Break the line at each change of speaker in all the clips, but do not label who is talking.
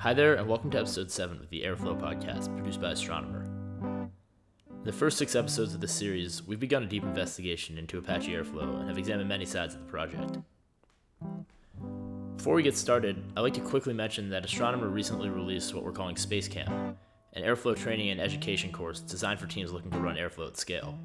Hi there, and welcome to episode 7 of the Airflow podcast, produced by Astronomer. In the first six episodes of this series, we've begun a deep investigation into Apache Airflow and have examined many sides of the project. Before we get started, I'd like to quickly mention that Astronomer recently released what we're calling Spacecamp, an airflow training and education course designed for teams looking to run airflow at scale.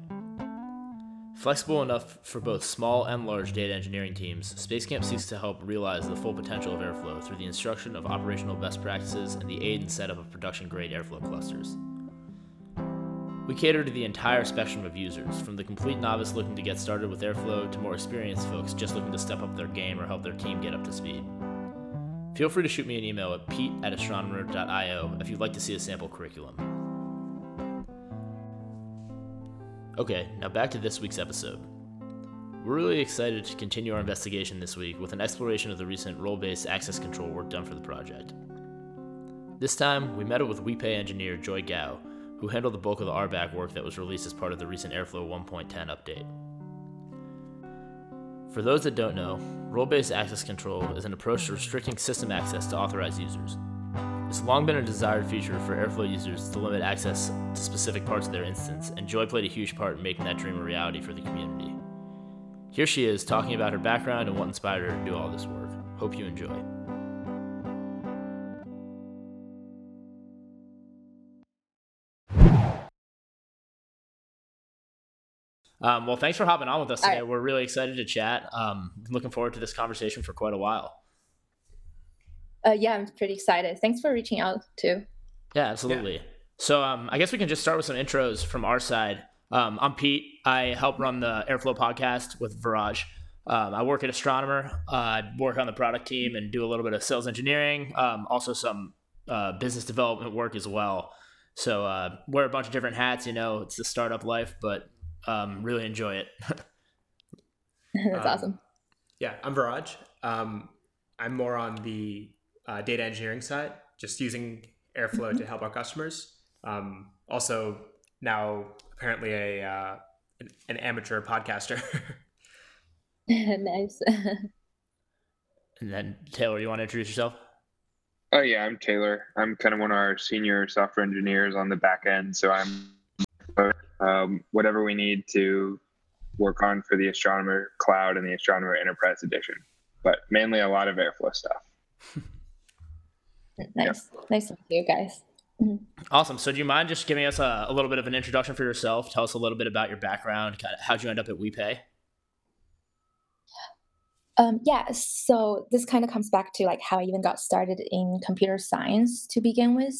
Flexible enough for both small and large data engineering teams, Spacecamp seeks to help realize the full potential of airflow through the instruction of operational best practices and the aid and setup of production grade airflow clusters. We cater to the entire spectrum of users, from the complete novice looking to get started with Airflow to more experienced folks just looking to step up their game or help their team get up to speed. Feel free to shoot me an email at pete at astronomer.io if you'd like to see a sample curriculum. Okay, now back to this week's episode. We're really excited to continue our investigation this week with an exploration of the recent role based access control work done for the project. This time, we met up with WePay engineer Joy Gao who handled the bulk of the RBAC work that was released as part of the recent Airflow 1.10 update. For those that don't know, role based access control is an approach to restricting system access to authorized users. It's long been a desired feature for Airflow users to limit access to specific parts of their instance, and Joy played a huge part in making that dream a reality for the community. Here she is talking about her background and what inspired her to do all this work. Hope you enjoy. Um, well, thanks for hopping on with us today. Right. We're really excited to chat. Um, looking forward to this conversation for quite a while.
Uh, yeah, I'm pretty excited. Thanks for reaching out too.
Yeah, absolutely. Yeah. So um, I guess we can just start with some intros from our side. Um, I'm Pete. I help run the Airflow podcast with Viraj. Um, I work at Astronomer. Uh, I work on the product team and do a little bit of sales engineering, um, also some uh, business development work as well. So uh, wear a bunch of different hats. You know, it's the startup life, but um, really enjoy it.
That's um, awesome.
Yeah, I'm Viraj. Um, I'm more on the uh, data engineering side, just using Airflow mm-hmm. to help our customers. Um, also, now apparently a uh, an, an amateur podcaster.
nice.
and then Taylor, you want to introduce yourself?
Oh yeah, I'm Taylor. I'm kind of one of our senior software engineers on the back end, so I'm um, whatever we need to work on for the Astronomer Cloud and the Astronomer Enterprise Edition, but mainly a lot of Airflow stuff.
Nice, yeah. nice to meet you guys.
Mm-hmm. Awesome. So, do you mind just giving us a, a, little bit of an introduction for yourself? Tell us a little bit about your background. Kind of how'd you end up at WePay?
Um, yeah, so this kind of comes back to like how I even got started in computer science to begin with.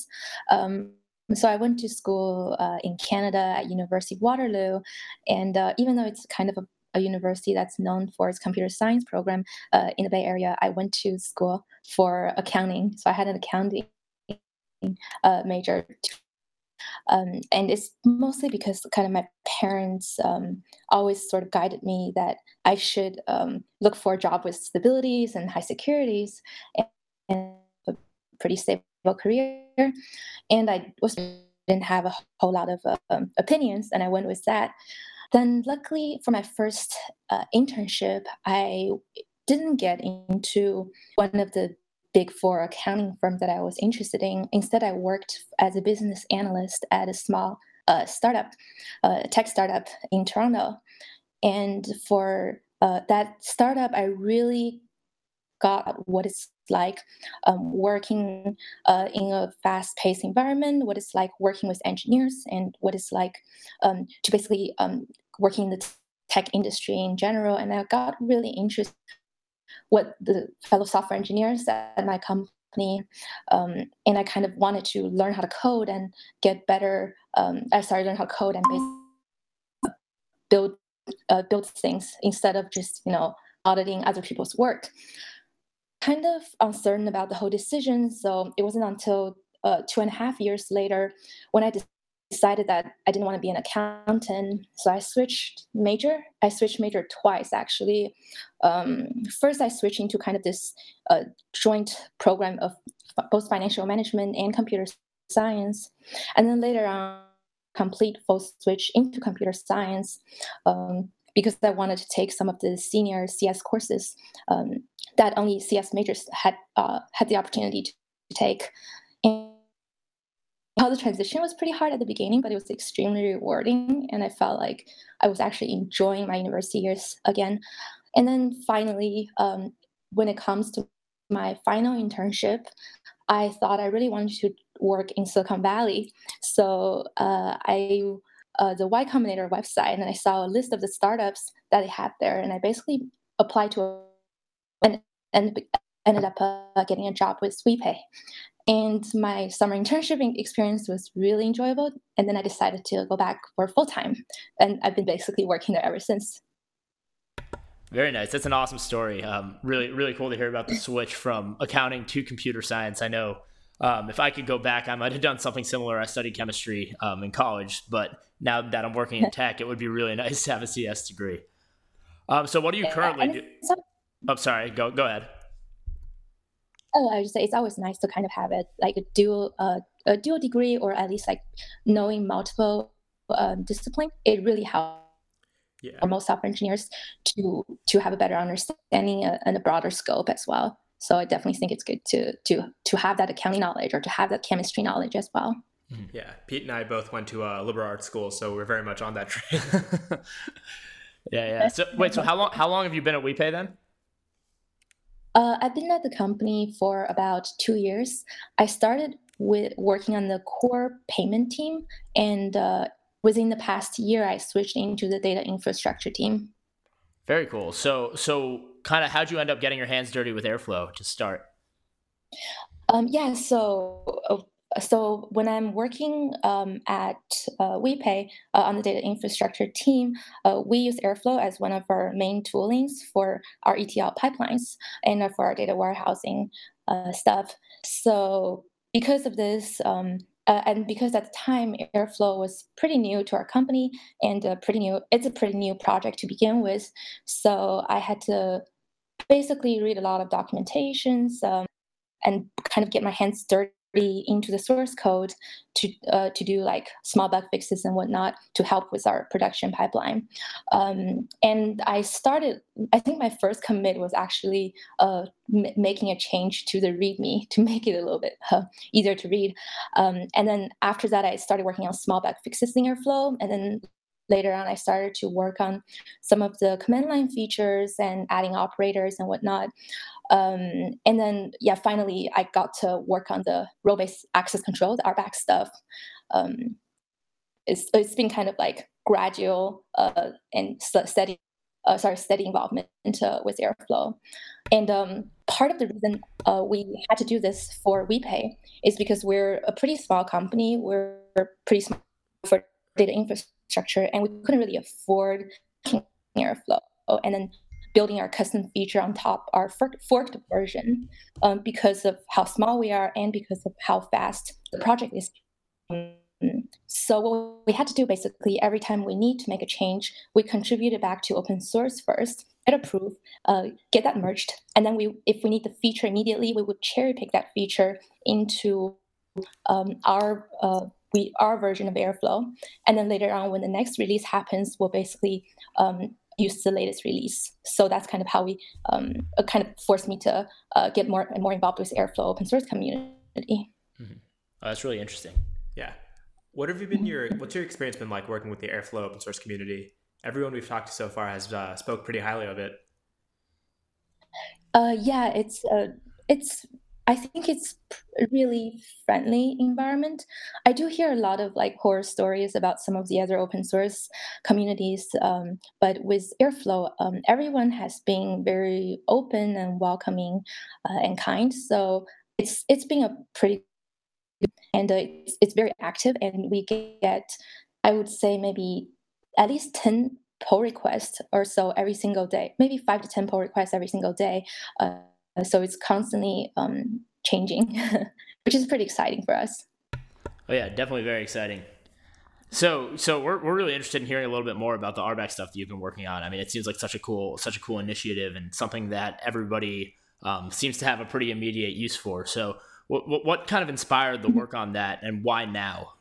Um, so I went to school uh, in Canada at University of Waterloo, and uh, even though it's kind of a, a, university that's known for its computer science program uh, in the Bay Area, I went to school for accounting. So I had an accounting uh, major. Um, and it's mostly because kind of my parents um, always sort of guided me that I should um, look for a job with stabilities and high securities and, a pretty stable career and i was didn't have a whole lot of um, opinions and i went with that then luckily for my first uh, internship i didn't get into one of the big four accounting firms that i was interested in. Instead i worked as a business analyst at a small uh, startup uh, tech startup in toronto. And for uh, that startup i really got what it's like um, working uh, in a fast-paced environment, what it's like working with engineers, and what it's like um, to basically um, working in the tech industry in general. And I got really interested what the fellow software engineers at my company um, and I kind of wanted to learn how to code and get better. Um, I started learning how to code and build uh, build things instead of just you know auditing other people's work kind of uncertain about the whole decision. So it wasn't until uh, two and a half years later when I decided that I didn't want to be an accountant. So I switched major. I switched major twice actually. Um, first, I switched into kind of this uh, joint program of both financial management and computer science, and then later on, complete full switch into computer science. Um, because I wanted to take some of the senior CS courses um, that only CS majors had uh, had the opportunity to take. And how the transition was pretty hard at the beginning, but it was extremely rewarding. And I felt like I was actually enjoying my university years again. And then finally, um, when it comes to my final internship, I thought I really wanted to work in Silicon Valley. So uh, I uh, the Y Combinator website, and I saw a list of the startups that they had there, and I basically applied to and, and ended up uh, getting a job with WePay. And my summer internship experience was really enjoyable. And then I decided to go back for full time, and I've been basically working there ever since.
Very nice. That's an awesome story. Um, really, really cool to hear about the switch from accounting to computer science. I know um, if I could go back, I might have done something similar. I studied chemistry um, in college, but now that I'm working in tech, it would be really nice to have a CS degree. Um, so, what do you currently do? Oh, sorry. Go go ahead.
Oh, I would say it's always nice to kind of have it like a dual uh, a dual degree, or at least like knowing multiple um, discipline. It really helps yeah. for most software engineers to to have a better understanding uh, and a broader scope as well. So I definitely think it's good to to to have that accounting knowledge or to have that chemistry knowledge as well.
Mm-hmm. Yeah, Pete and I both went to a liberal arts school, so we're very much on that train.
yeah, yeah. So wait, so how long how long have you been at WePay then?
Uh, I've been at the company for about two years. I started with working on the core payment team, and uh, within the past year, I switched into the data infrastructure team.
Very cool. So, so kind of how'd you end up getting your hands dirty with Airflow to start?
Um, yeah, so uh, so when I'm working um, at uh, WePay uh, on the data infrastructure team, uh, we use Airflow as one of our main toolings for our ETL pipelines and for our data warehousing uh, stuff. So because of this, um, uh, and because at the time airflow was pretty new to our company and pretty new it's a pretty new project to begin with so i had to basically read a lot of documentations um, and kind of get my hands dirty into the source code to uh, to do like small bug fixes and whatnot to help with our production pipeline. Um, and I started. I think my first commit was actually uh, m- making a change to the README to make it a little bit uh, easier to read. Um, and then after that, I started working on small bug fixes in Airflow, and then later on, I started to work on some of the command line features and adding operators and whatnot. Um, and then, yeah, finally, I got to work on the role-based access control, the RBAC stuff. Um, it's, it's been kind of like gradual uh, and steady, uh, sorry, steady involvement into, with Airflow. And um, part of the reason uh, we had to do this for WePay is because we're a pretty small company. We're pretty small for data infrastructure, and we couldn't really afford Airflow. And then building our custom feature on top our forked version um, because of how small we are and because of how fast the project is. So what we had to do basically every time we need to make a change, we contribute it back to open source first, get approved, uh, get that merged, and then we, if we need the feature immediately, we would cherry pick that feature into um, our uh, we our version of Airflow, and then later on when the next release happens, we'll basically um, use the latest release. So that's kind of how we um, kind of forced me to uh, get more and more involved with Airflow open source community.
Mm-hmm. Oh, that's really interesting.
Yeah. What have you been your what's your experience been like working with the Airflow open source community? Everyone we've talked to so far has uh, spoke pretty highly of it.
Uh, yeah, it's uh, it's I think it's a really friendly environment. I do hear a lot of like horror stories about some of the other open source communities, um, but with Airflow, um, everyone has been very open and welcoming uh, and kind. So it's it's been a pretty and uh, it's, it's very active, and we get I would say maybe at least ten pull requests or so every single day, maybe five to ten pull requests every single day. Uh, so it's constantly um, changing, which is pretty exciting for us.
Oh yeah, definitely very exciting. So, so we're, we're really interested in hearing a little bit more about the RBAC stuff that you've been working on. I mean, it seems like such a cool, such a cool initiative and something that everybody um, seems to have a pretty immediate use for. So, what, what kind of inspired the work on that, and why now?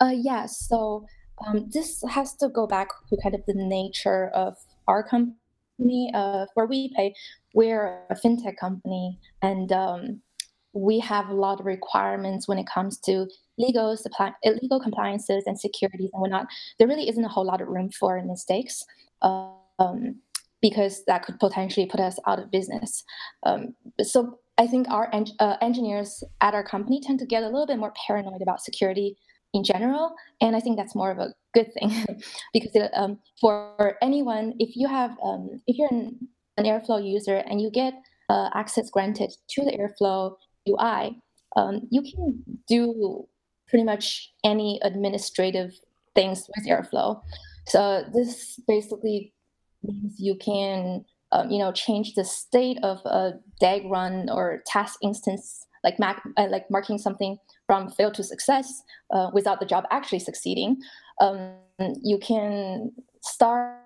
Uh, yeah, so um, this has to go back to kind of the nature of our company. Uh, for WePay, we're a fintech company, and um, we have a lot of requirements when it comes to legal supply, illegal compliances and securities and whatnot. There really isn't a whole lot of room for mistakes. Um, because that could potentially put us out of business. Um, so I think our en- uh, engineers at our company tend to get a little bit more paranoid about security in general, and I think that's more of a good thing because it, um, for anyone, if you have, um, if you're an, an, Airflow user and you get uh, access granted to the Airflow UI, um, you can do pretty much any administrative things with Airflow. So this basically means you can um, you know change the state of a DAG run or task instance like mac, uh, like marking something from fail to success uh, without the job actually succeeding. Um, you can start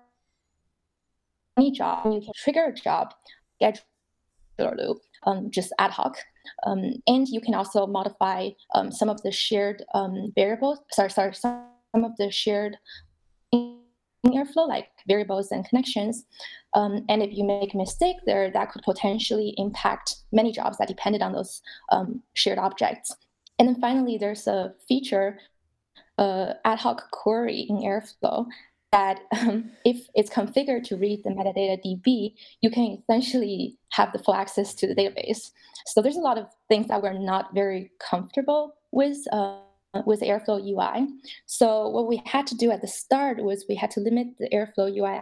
any job, you can trigger a job, scheduler loop, um, just ad hoc. Um, and you can also modify um, some of the shared um, variables, sorry, sorry, some of the shared Airflow, like variables and connections. Um, and if you make a mistake there, that could potentially impact many jobs that depended on those um, shared objects. And then finally, there's a feature, uh, ad hoc query in Airflow, that um, if it's configured to read the metadata DB, you can essentially have the full access to the database. So there's a lot of things that we're not very comfortable with. Uh, with Airflow UI. So what we had to do at the start was we had to limit the Airflow UI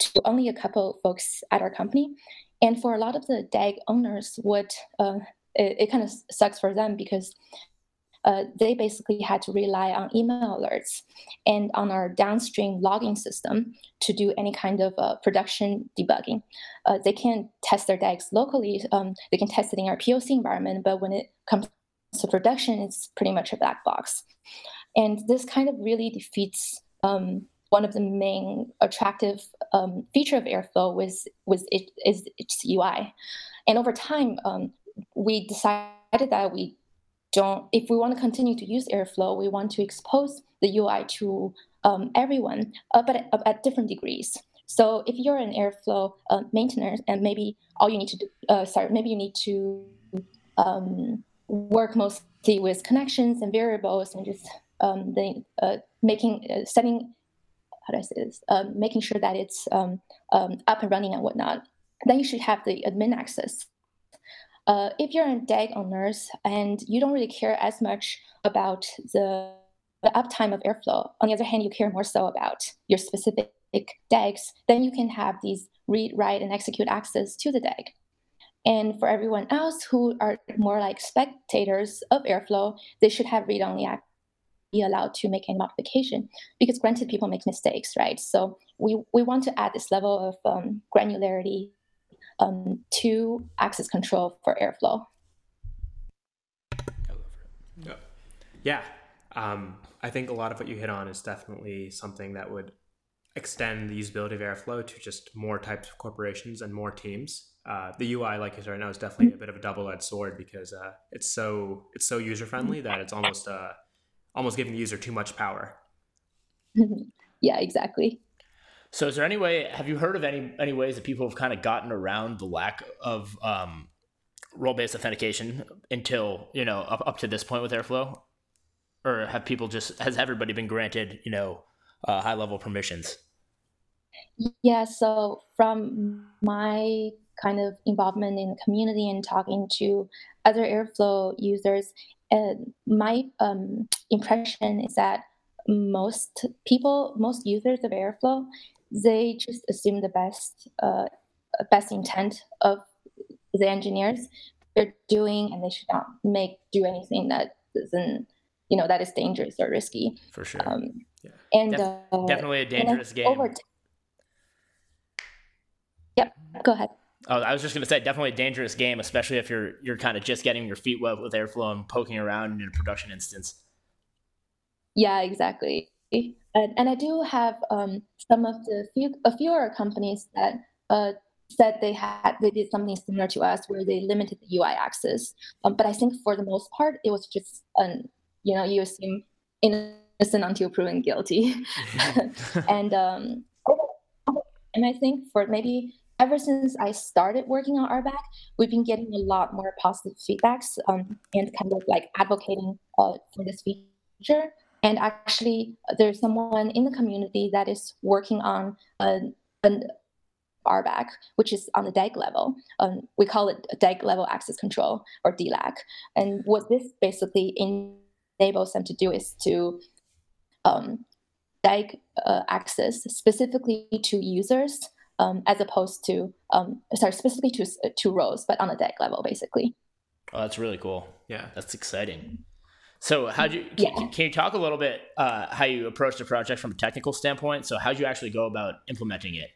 to only a couple folks at our company. And for a lot of the DAG owners, what uh, it, it kind of sucks for them because uh, they basically had to rely on email alerts and on our downstream logging system to do any kind of uh, production debugging. Uh, they can't test their DAGs locally. Um, they can test it in our POC environment, but when it comes to production it's pretty much a black box. And this kind of really defeats um, one of the main attractive um, feature of Airflow was, was it, is its UI. And over time, um, we decided that we don't, if we want to continue to use Airflow, we want to expose the UI to um, everyone, uh, but at, at, different degrees. So if you're an Airflow uh, maintainer, and maybe all you need to do, uh, sorry, maybe you need to um, work mostly with connections and variables and just um, the, uh, making uh, setting how do I say this um, making sure that it's um, um, up and running and whatnot. Then you should have the admin access. Uh, if you're a DAG owners and you don't really care as much about the, the uptime of Airflow, on the other hand, you care more so about your specific DAGs, then you can have these read, write, and execute access to the DAG. And for everyone else who are more like spectators of Airflow, they should have read-only access be allowed to make any modification because granted people make mistakes right so we, we want to add this level of um, granularity um, to access control for airflow
yeah, yeah. Um, i think a lot of what you hit on is definitely something that would extend the usability of airflow to just more types of corporations and more teams uh, the UI, like you said right now, is definitely a bit of a double-edged sword because uh, it's so it's so user-friendly that it's almost uh, almost giving the user too much power.
yeah, exactly.
So, is there any way? Have you heard of any any ways that people have kind of gotten around the lack of um, role-based authentication until you know up, up to this point with Airflow, or have people just has everybody been granted you know uh, high-level permissions?
Yeah. So, from my kind of involvement in the community and talking to other airflow users and my um, impression is that most people most users of airflow they just assume the best uh, best intent of the engineers they're doing and they should not make do anything that doesn't you know that is dangerous or risky
for sure um,
yeah. and Def- uh,
definitely a dangerous game over t-
yep go ahead
Oh, I was just going to say, definitely a dangerous game, especially if you're you're kind of just getting your feet wet with airflow and poking around in a production instance.
Yeah, exactly. And, and I do have um, some of the few a few other companies that uh, said they had they did something similar to us where they limited the UI access. Um, but I think for the most part, it was just an you know you assume innocent until proven guilty, and um, and I think for maybe ever since I started working on RBAC, we've been getting a lot more positive feedbacks um, and kind of like advocating uh, for this feature. And actually, there's someone in the community that is working on an, an RBAC, which is on the DAG level. Um, we call it DAG level access control or DLAC. And what this basically enables them to do is to um, DAG uh, access specifically to users um, as opposed to um, sorry specifically to to roles, but on a DAG level basically.
Oh, that's really cool.
Yeah,
that's exciting. So, how do you can, yeah. can, you talk a little bit uh, how you approach the project from a technical standpoint? So, how do you actually go about implementing it?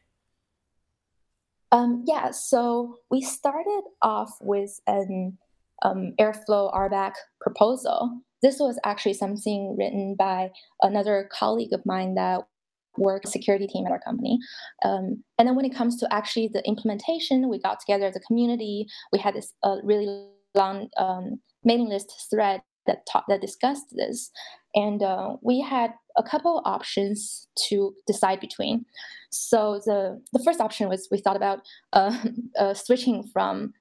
Um, yeah, so we started off with an um, Airflow RBAC proposal. This was actually something written by another colleague of mine that work security team at our company. Um, and then when it comes to actually the implementation, we got together as a community. We had this uh, really long um, mailing list thread that taught, that discussed this, and uh, we had a couple options to decide between. So the the first option was we thought about uh, uh, switching from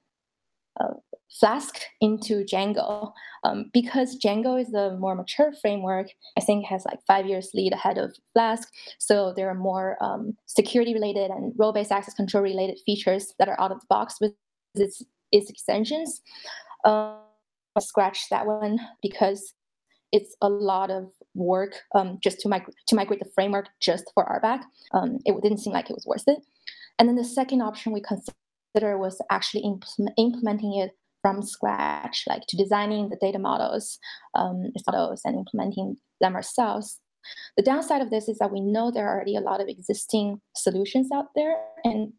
uh, Flask into Django um, because Django is a more mature framework. I think has like five years lead ahead of Flask, so there are more um, security related and role based access control related features that are out of the box with its its extensions. Um, scratch that one because it's a lot of work um, just to, mig- to migrate the framework just for RBAC. Um, it didn't seem like it was worth it. And then the second option we consider was actually impl- implementing it from scratch, like to designing the data models, um, models and implementing them ourselves. The downside of this is that we know there are already a lot of existing solutions out there, and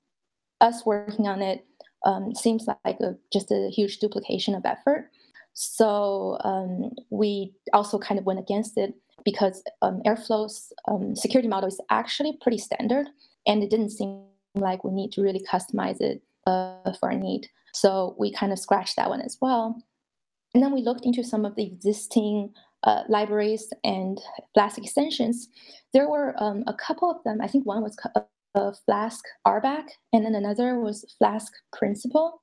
us working on it um, seems like a, just a huge duplication of effort. So um, we also kind of went against it because um, Airflow's um, security model is actually pretty standard, and it didn't seem like we need to really customize it uh, for our need. So we kind of scratched that one as well. And then we looked into some of the existing uh, libraries and Flask extensions. There were um, a couple of them. I think one was uh, Flask RBAC, and then another was Flask Principal.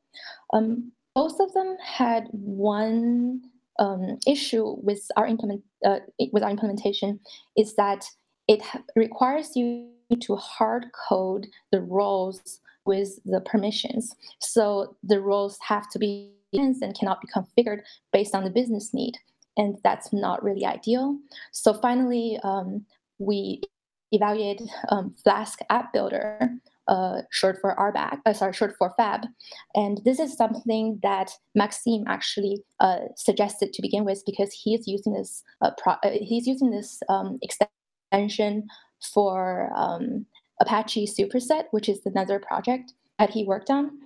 Um, both of them had one um, issue with our implement uh, with our implementation is that it requires you to hard code the roles with the permissions. So the roles have to be and cannot be configured based on the business need, and that's not really ideal. So finally, um, we evaluated um, Flask App Builder uh, short for RBAC, uh, sorry, short for Fab. And this is something that Maxime actually uh, suggested to begin with because he is using this uh, pro- uh, he's using this um, extension for um, Apache Superset, which is another project that he worked on.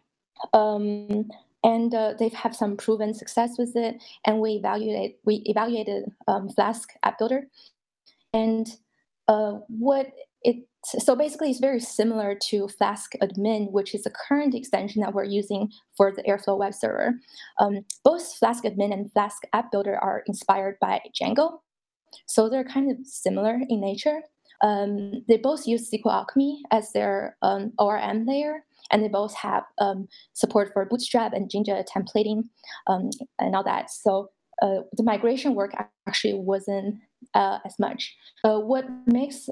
Um, and uh, they've some proven success with it. And we evaluated we evaluated um, Flask App Builder, and what it so basically it's very similar to Flask Admin, which is the current extension that we're using for the Airflow web server. Um, both Flask Admin and Flask App Builder are inspired by Django, so they're kind of similar in nature. Um, they both use SQL Alchemy as their um, ORM layer, and they both have um, support for Bootstrap and Jinja templating um, and all that. So uh, the migration work actually wasn't uh, as much. Uh, what makes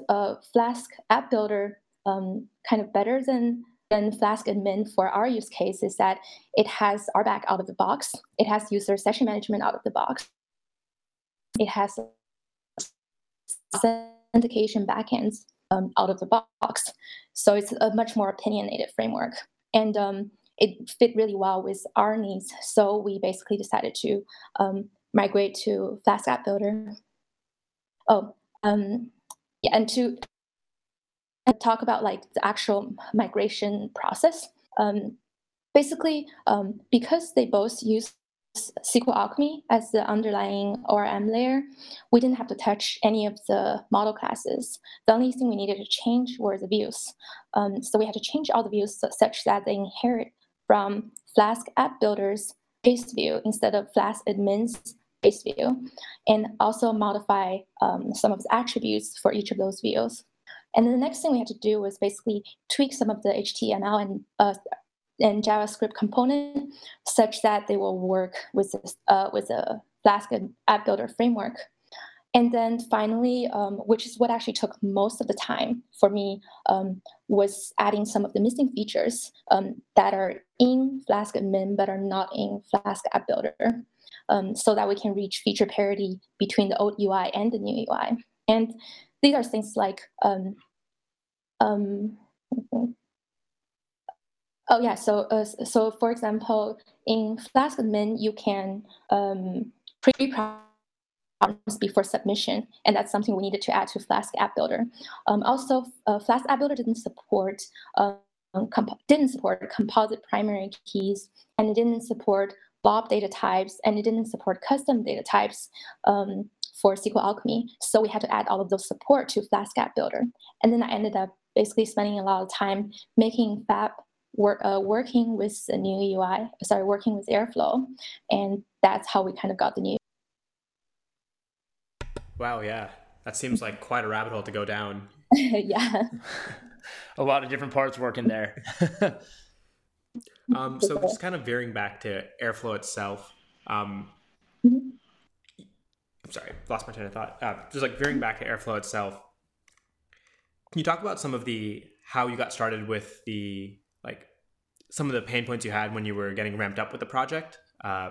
Flask App Builder um, kind of better than than Flask Admin for our use case is that it has RBAC out of the box. It has user session management out of the box. It has authentication backends um, out of the box. So it's a much more opinionated framework. And um, it fit really well with our needs. So we basically decided to um, migrate to Flask App Builder. Oh, um, yeah, and to talk about like the actual migration process. Um, basically, um, because they both use SQL Alchemy as the underlying ORM layer, we didn't have to touch any of the model classes. The only thing we needed to change were the views. Um, so we had to change all the views such that they inherit from Flask App Builder's base view instead of Flask Admin's view, and also modify um, some of the attributes for each of those views. and then the next thing we had to do was basically tweak some of the HTML and uh, and JavaScript component such that they will work with this, uh, with a Flask app builder framework. And then finally, um, which is what actually took most of the time for me, um, was adding some of the missing features um, that are in Flask admin but are not in Flask app builder, um, so that we can reach feature parity between the old UI and the new UI. And these are things like um, um, Oh yeah, so uh, so for example, in Flask admin, you can um, pre-prompt before submission, and that's something we needed to add to Flask App Builder. Um, also, uh, Flask App Builder didn't support um, didn't support composite primary keys, and it didn't support blob data types, and it didn't support custom data types um, for SQL Alchemy. So we had to add all of those support to Flask App Builder, and then I ended up basically spending a lot of time making Fab work, uh, working with the new UI, sorry, working with Airflow, and that's how we kind of got the new
Wow, yeah. That seems like quite a rabbit hole to go down.
yeah.
a lot of different parts working there.
um, so just kind of veering back to Airflow itself. Um, mm-hmm. I'm sorry, lost my train of thought. Uh, just like veering back to Airflow itself. Can you talk about some of the how you got started with the like some of the pain points you had when you were getting ramped up with the project? Uh,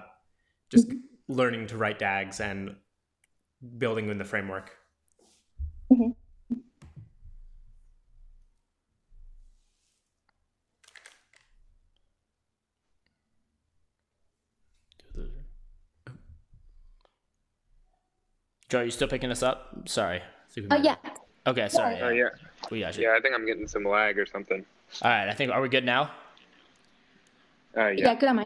just mm-hmm. learning to write DAGs and building in the framework. Mm-hmm.
Joe, are you still picking us up? Sorry.
Oh, yeah.
Okay, sorry.
Oh, yeah.
We got
you. Yeah, I think I'm getting some lag or something.
All right, I think, are we good now?
Uh, yeah.
yeah, good on my.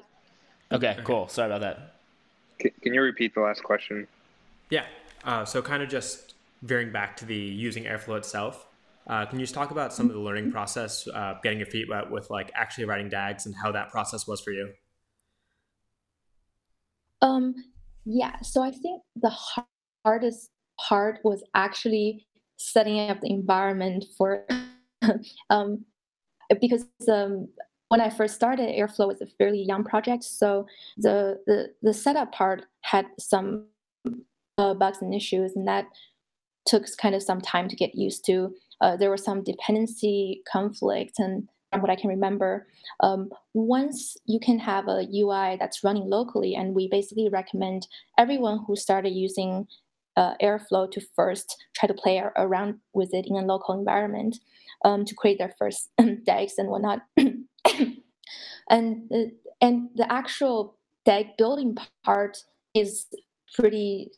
Okay, cool. Sorry about that.
Can, can you repeat the last question?
Yeah. Uh, so kind of just veering back to the using Airflow itself. Uh, can you just talk about some of the learning process, uh, getting your feet wet with like actually writing DAGs and how that process was for you?
Um, yeah. So I think the hardest part was actually setting up the environment for, um, because um, when I first started, Airflow was a fairly young project, so the the the setup part had some uh, bugs and issues, and that took kind of some time to get used to. Uh, there were some dependency conflicts, and from what I can remember, um, once you can have a UI that's running locally, and we basically recommend everyone who started using uh, Airflow to first try to play around with it in a local environment um, to create their first DAGs and whatnot. and and the actual DAG building part is pretty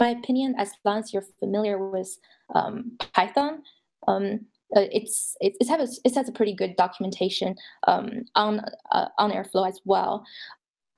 my opinion, as long as you're familiar with um, Python, um, uh, it's it, it, has a, it has a pretty good documentation um, on uh, on Airflow as well.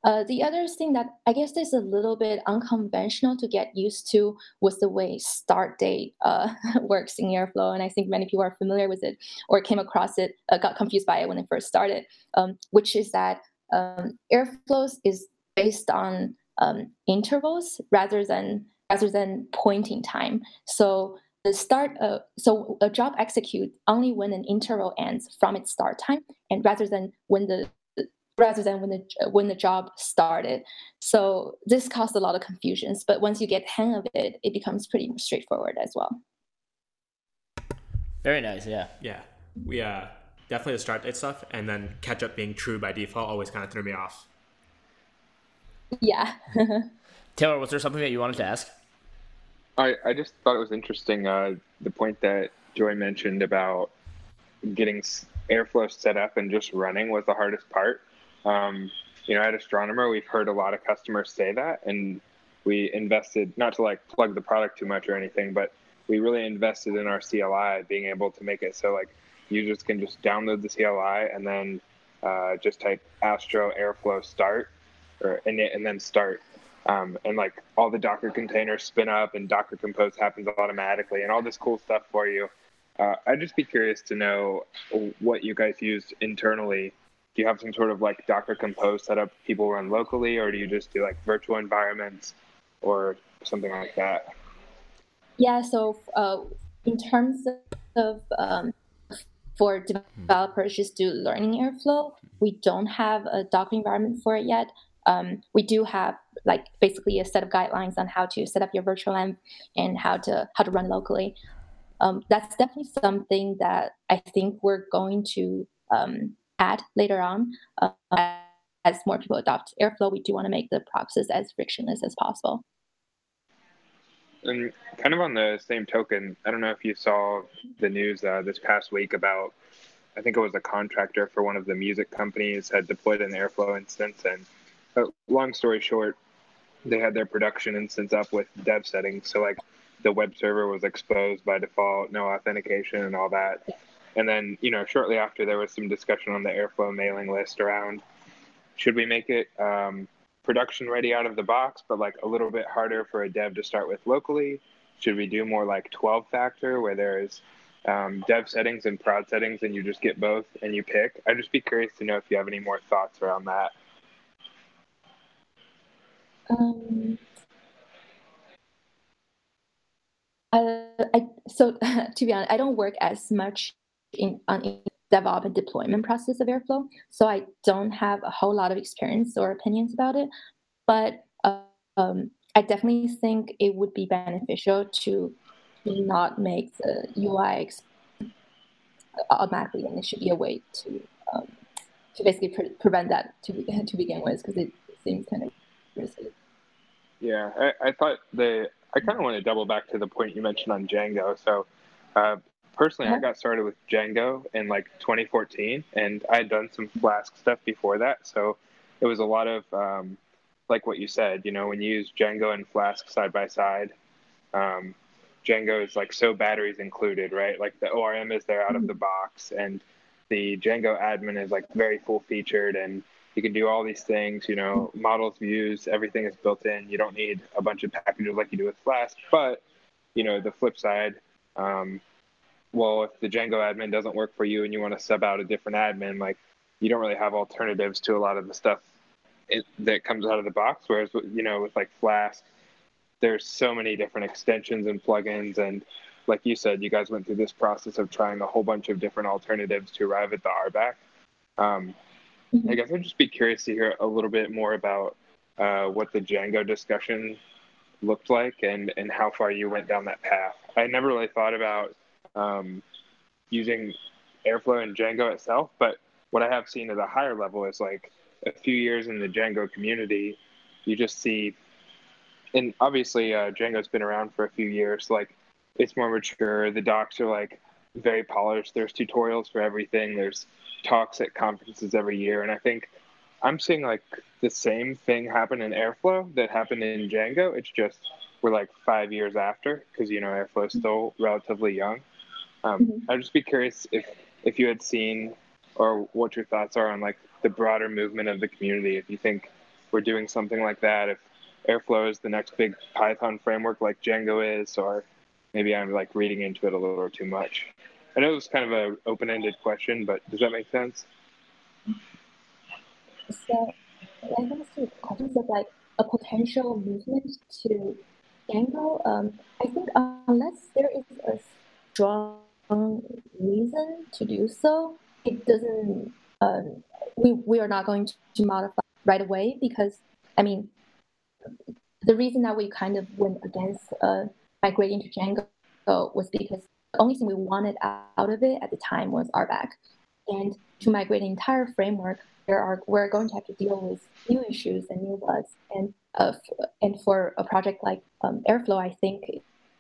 Uh, the other thing that I guess is a little bit unconventional to get used to was the way start date uh, works in Airflow, and I think many people are familiar with it or came across it, uh, got confused by it when it first started. Um, which is that um, Airflows is based on um, intervals rather than rather than pointing time. So the start, uh, so a job execute only when an interval ends from its start time, and rather than when the rather than when the when the job started. So this caused a lot of confusions. But once you get the hang of it, it becomes pretty straightforward as well.
Very nice. Yeah.
Yeah. We uh definitely the start date stuff, and then catch up being true by default always kind of threw me off.
Yeah.
Taylor, was there something that you wanted to ask?
I, I just thought it was interesting uh, the point that Joy mentioned about getting airflow set up and just running was the hardest part. Um, you know, at Astronomer, we've heard a lot of customers say that, and we invested not to like plug the product too much or anything, but we really invested in our CLI, being able to make it so like users can just download the CLI and then uh, just type Astro Airflow start or and, and then start um, and like all the Docker containers spin up and Docker Compose happens automatically and all this cool stuff for you. Uh, I'd just be curious to know what you guys used internally. Do you have some sort of like Docker Compose setup people run locally, or do you just do like virtual environments or something like that?
Yeah, so uh, in terms of um, for developers just do learning Airflow, we don't have a Docker environment for it yet. Um, we do have like basically a set of guidelines on how to set up your virtual env and how to how to run locally. Um, that's definitely something that I think we're going to um, add later on. Uh, as more people adopt Airflow, we do want to make the process as frictionless as possible.
And kind of on the same token, I don't know if you saw the news uh, this past week about, I think it was a contractor for one of the music companies had deployed an Airflow instance. And uh, long story short, they had their production instance up with dev settings. So, like, the web server was exposed by default, no authentication, and all that. And then, you know, shortly after, there was some discussion on the Airflow mailing list around should we make it um, production ready out of the box, but like a little bit harder for a dev to start with locally? Should we do more like 12 factor where there's um, dev settings and prod settings and you just get both and you pick? I'd just be curious to know if you have any more thoughts around that.
Um, I, I, so to be honest, I don't work as much in on and deployment process of Airflow. So I don't have a whole lot of experience or opinions about it, but um, I definitely think it would be beneficial to not make the UI automatically, and it should be a way to um, to basically pre- prevent that to be, to begin with, because it seems kind of risky.
Yeah, I, I thought the I kind of want to double back to the point you mentioned on Django. So uh, personally, I got started with Django in like 2014, and I had done some Flask stuff before that. So it was a lot of um, like what you said. You know, when you use Django and Flask side by side, um, Django is like so batteries included, right? Like the ORM is there out of the box, and the Django admin is like very full featured, and you can do all these things. You know, models, views, everything is built in. You don't need a bunch of packages like you do with Flask. But you know, the flip side. Um, well, if the Django admin doesn't work for you and you want to sub out a different admin, like you don't really have alternatives to a lot of the stuff it, that comes out of the box. Whereas, you know, with like Flask, there's so many different extensions and plugins. And like you said, you guys went through this process of trying a whole bunch of different alternatives to arrive at the RBAC. Um, mm-hmm. I guess I'd just be curious to hear a little bit more about uh, what the Django discussion looked like and, and how far you went down that path. I never really thought about um, using Airflow and Django itself. But what I have seen at a higher level is like a few years in the Django community, you just see, and obviously uh, Django's been around for a few years. Like it's more mature. The docs are like very polished. There's tutorials for everything. There's talks at conferences every year, and I think I'm seeing like the same thing happen in Airflow that happened in Django. It's just we're like five years after because you know Airflow's still relatively young. Um, mm-hmm. I'd just be curious if if you had seen or what your thoughts are on like the broader movement of the community. If you think we're doing something like that, if Airflow is the next big Python framework like Django is, or maybe I'm like reading into it a little too much. I know it was kind of an open-ended question, but does that make sense?
So, I think the questions of like a potential movement to Django. Um, I think unless there is a strong reason to do so, it doesn't. Um, we we are not going to modify right away because I mean, the reason that we kind of went against uh, migrating to Django was because the only thing we wanted out of it at the time was RBAC, and to migrate the entire framework, there are we're going to have to deal with new issues and new bugs, and uh, and for a project like um, Airflow, I think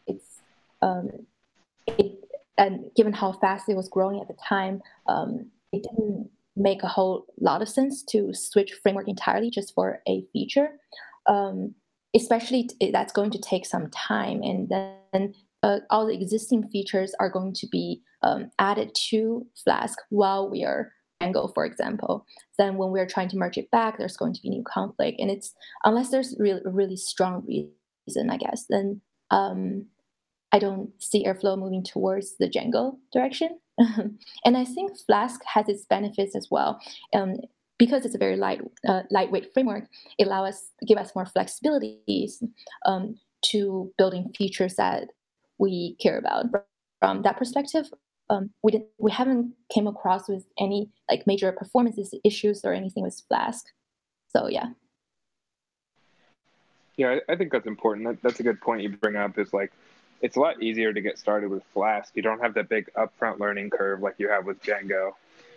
it's um, it and given how fast it was growing at the time, um, it didn't make a whole lot of sense to switch framework entirely just for a feature. Um, especially t- that's going to take some time, and then uh, all the existing features are going to be um, added to Flask while we are Django, for example. Then when we're trying to merge it back, there's going to be new conflict, and it's unless there's really really strong reason, I guess, then um, I don't see Airflow moving towards the Django direction. and I think Flask has its benefits as well. Um, because it's a very light, uh, lightweight framework, it allows us give us more flexibilities um, to building features that we care about, from that perspective, um, we didn't we haven't came across with any like major performance issues or anything with Flask. So yeah.
Yeah, I think that's important. That, that's a good point you bring up. Is like, it's a lot easier to get started with Flask. You don't have that big upfront learning curve like you have with Django.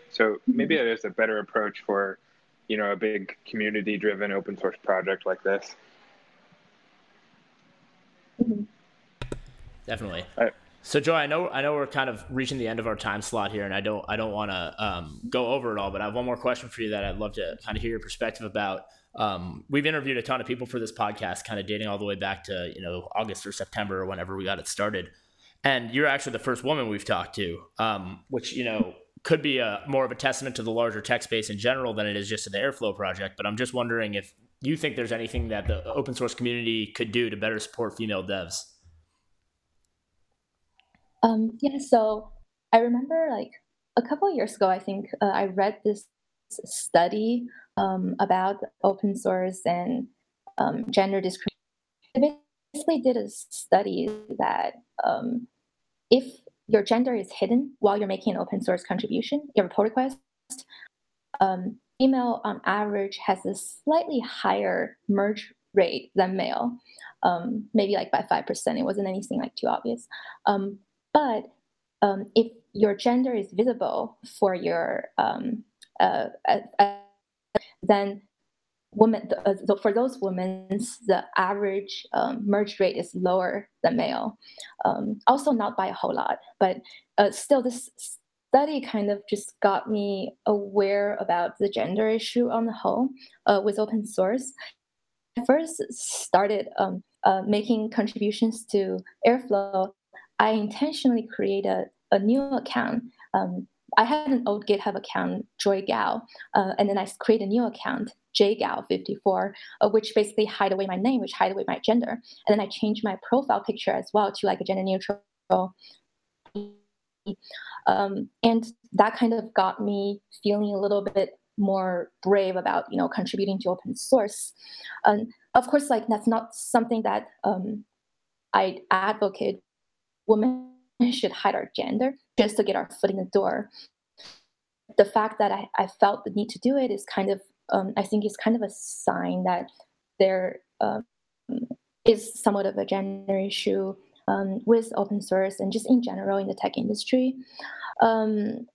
So maybe mm-hmm. it is a better approach for, you know, a big community-driven open source project like this.
Mm-hmm. Definitely. So Joy, I know I know we're kind of reaching the end of our time slot here, and I don't I don't want to um, go over it all, but I have one more question for you that I'd love to kind of hear your perspective about. Um, we've interviewed a ton of people for this podcast, kind of dating all the way back to you know August or September or whenever we got it started, and you're actually the first woman we've talked to, um, which you know could be a more of a testament to the larger tech space in general than it is just to the Airflow project. But I'm just wondering if you think there's anything that the open source community could do to better support female devs.
Um, yeah, so I remember like a couple years ago, I think uh, I read this study um, about open source and um, gender discrimination. It basically did a study that um, if your gender is hidden while you're making an open source contribution, you have a pull request, um, female on average has a slightly higher merge rate than male, um, maybe like by 5%. It wasn't anything like too obvious. Um, but um, if your gender is visible for your um, uh, uh, uh then women uh, for those women the average um, merge rate is lower than male. Um, also not by a whole lot but uh, still this study kind of just got me aware about the gender issue on the whole with open source. I first started um, making contributions to airflow I intentionally created a new account. Um, I had an old GitHub account, Joy Gao, uh, and then I created a new account, JGao54, uh, which basically hide away my name, which hide away my gender. And then I changed my profile picture as well to like a gender neutral. Um, and that kind of got me feeling a little bit more brave about you know contributing to open source. And of course, like that's not something that um, I advocate women should hide our gender just to get our foot in the door. The fact that I, I felt the need to do it is kind of, um, I think, is kind of a sign that there um, is somewhat of a gender issue um, with open source and just in general in the tech industry. Um,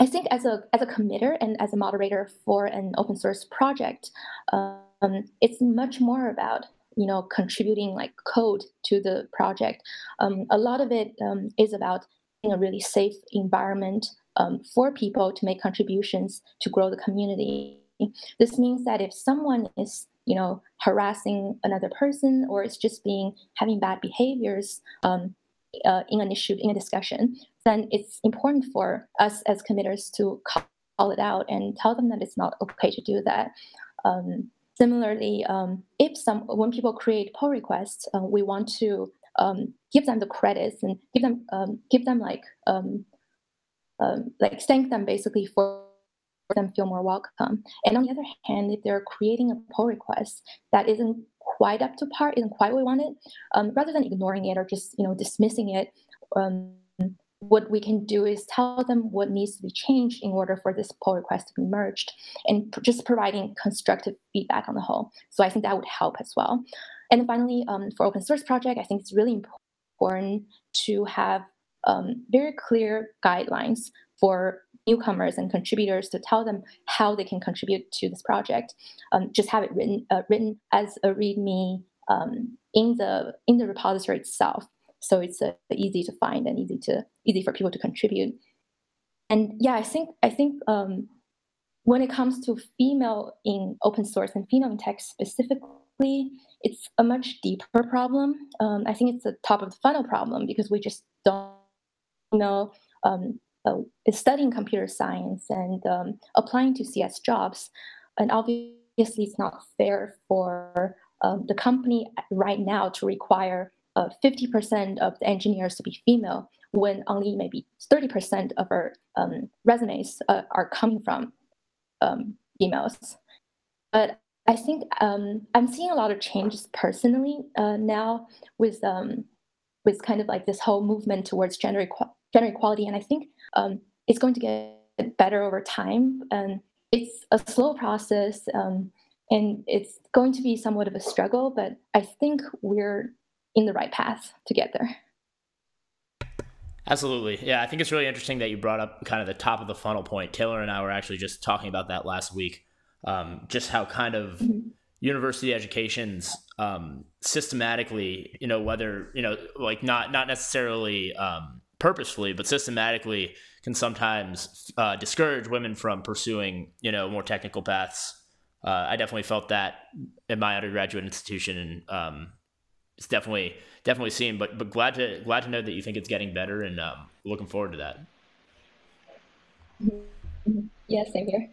I think as a as a committer and as a moderator for an open source project, um, it's much more about you know contributing like code to the project um, a lot of it um, is about a really safe environment um, for people to make contributions to grow the community. This means that if someone is you know harassing another person or is just being having bad behaviors um, uh, in an issue in a discussion then it's important for us as committers to call it out and tell them that it's not okay to do that. Um, Similarly, um, if some when people create pull requests, uh, we want to um, give them the credits and give them um, give them like um, um, like thank them basically for them feel more welcome. And on the other hand, if they're creating a pull request that isn't quite up to par, isn't quite what we wanted, um, rather than ignoring it or just you know dismissing it, what we can do is tell them what needs to be changed in order for this pull request to be merged and just providing constructive feedback on the whole. So I think that would help as well. And finally, um, for open source project, I think it's really important to have um, very clear guidelines for newcomers and contributors to tell them how they can contribute to this project. Um, just have it written uh, written as a README um, in the in the repository itself so it's uh, easy to find and easy to easy for people to contribute. And yeah i think i think um, when it comes to female in open source and female in tech specifically it's a much deeper problem. Um, i think it's a top of the funnel problem because we just don't know um, uh, studying computer science and um, applying to cs jobs. And obviously it's not fair for um, the company right now to require uh, 50% of the engineers to be female when only maybe 30% of our um, resumes uh, are coming from um, females. But I think um, I'm seeing a lot of changes personally uh, now with um, with kind of like this whole movement towards gender, equ- gender equality. And I think um, it's going to get better over time. And it's a slow process. Um, and it's going to be somewhat of a struggle, but I think we're in the right path to get there.
Absolutely. Yeah, I think it's really interesting that you brought up kind of the top of the funnel point. Taylor and I were actually just talking about that last week. Um, just how kind of mm-hmm. university educations um, systematically, you know, whether you know, like not not necessarily um, purposefully, but systematically, can sometimes uh, discourage women from pursuing, you know, more technical paths. Uh, I definitely felt that in my undergraduate institution, and um, it's definitely definitely seen. But but glad to glad to know that you think it's getting better, and um, looking forward to that.
Mm-hmm. Yeah, same here.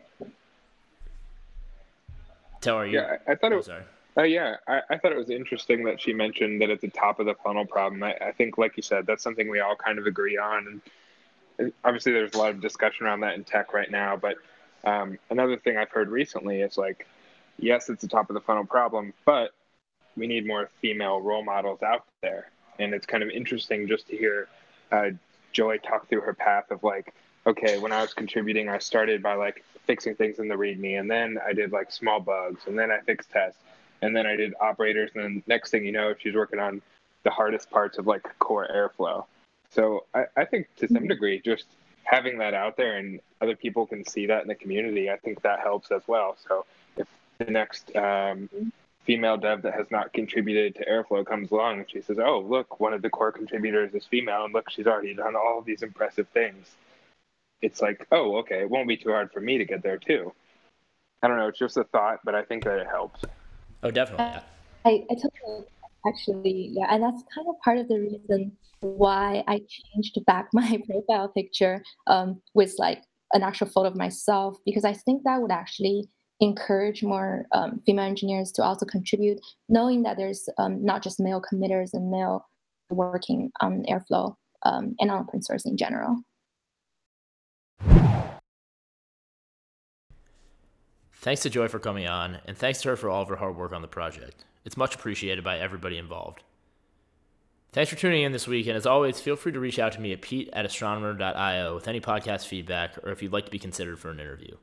Taylor, you?
Yeah, I, I thought it oh, was. Sorry. Uh, yeah, I, I, thought it was interesting that she mentioned that at the top of the funnel problem. I, I, think, like you said, that's something we all kind of agree on. And obviously, there's a lot of discussion around that in tech right now. But um, another thing I've heard recently is like, yes, it's a top of the funnel problem, but we need more female role models out there. And it's kind of interesting just to hear uh, Joy talk through her path of like, okay, when I was contributing, I started by like fixing things in the README, and then I did like small bugs, and then I fixed tests, and then I did operators, and then next thing you know, she's working on the hardest parts of like core airflow. So I, I think to some degree, just having that out there and other people can see that in the community, I think that helps as well. So if the next um, female dev that has not contributed to Airflow comes along and she says, "Oh, look, one of the core contributors is female, and look, she's already done all of these impressive things." It's like, oh, okay, it won't be too hard for me to get there too. I don't know. It's just a thought, but I think that it helps.
Oh, definitely. Yeah.
I, I totally actually, yeah, and that's kind of part of the reason why I changed back my profile picture um, with like an actual photo of myself because I think that would actually encourage more um, female engineers to also contribute, knowing that there's um, not just male committers and male working on Airflow um, and on open source in general.
Thanks to Joy for coming on, and thanks to her for all of her hard work on the project. It's much appreciated by everybody involved. Thanks for tuning in this week, and as always, feel free to reach out to me at pete at astronomer.io with any podcast feedback or if you'd like to be considered for an interview.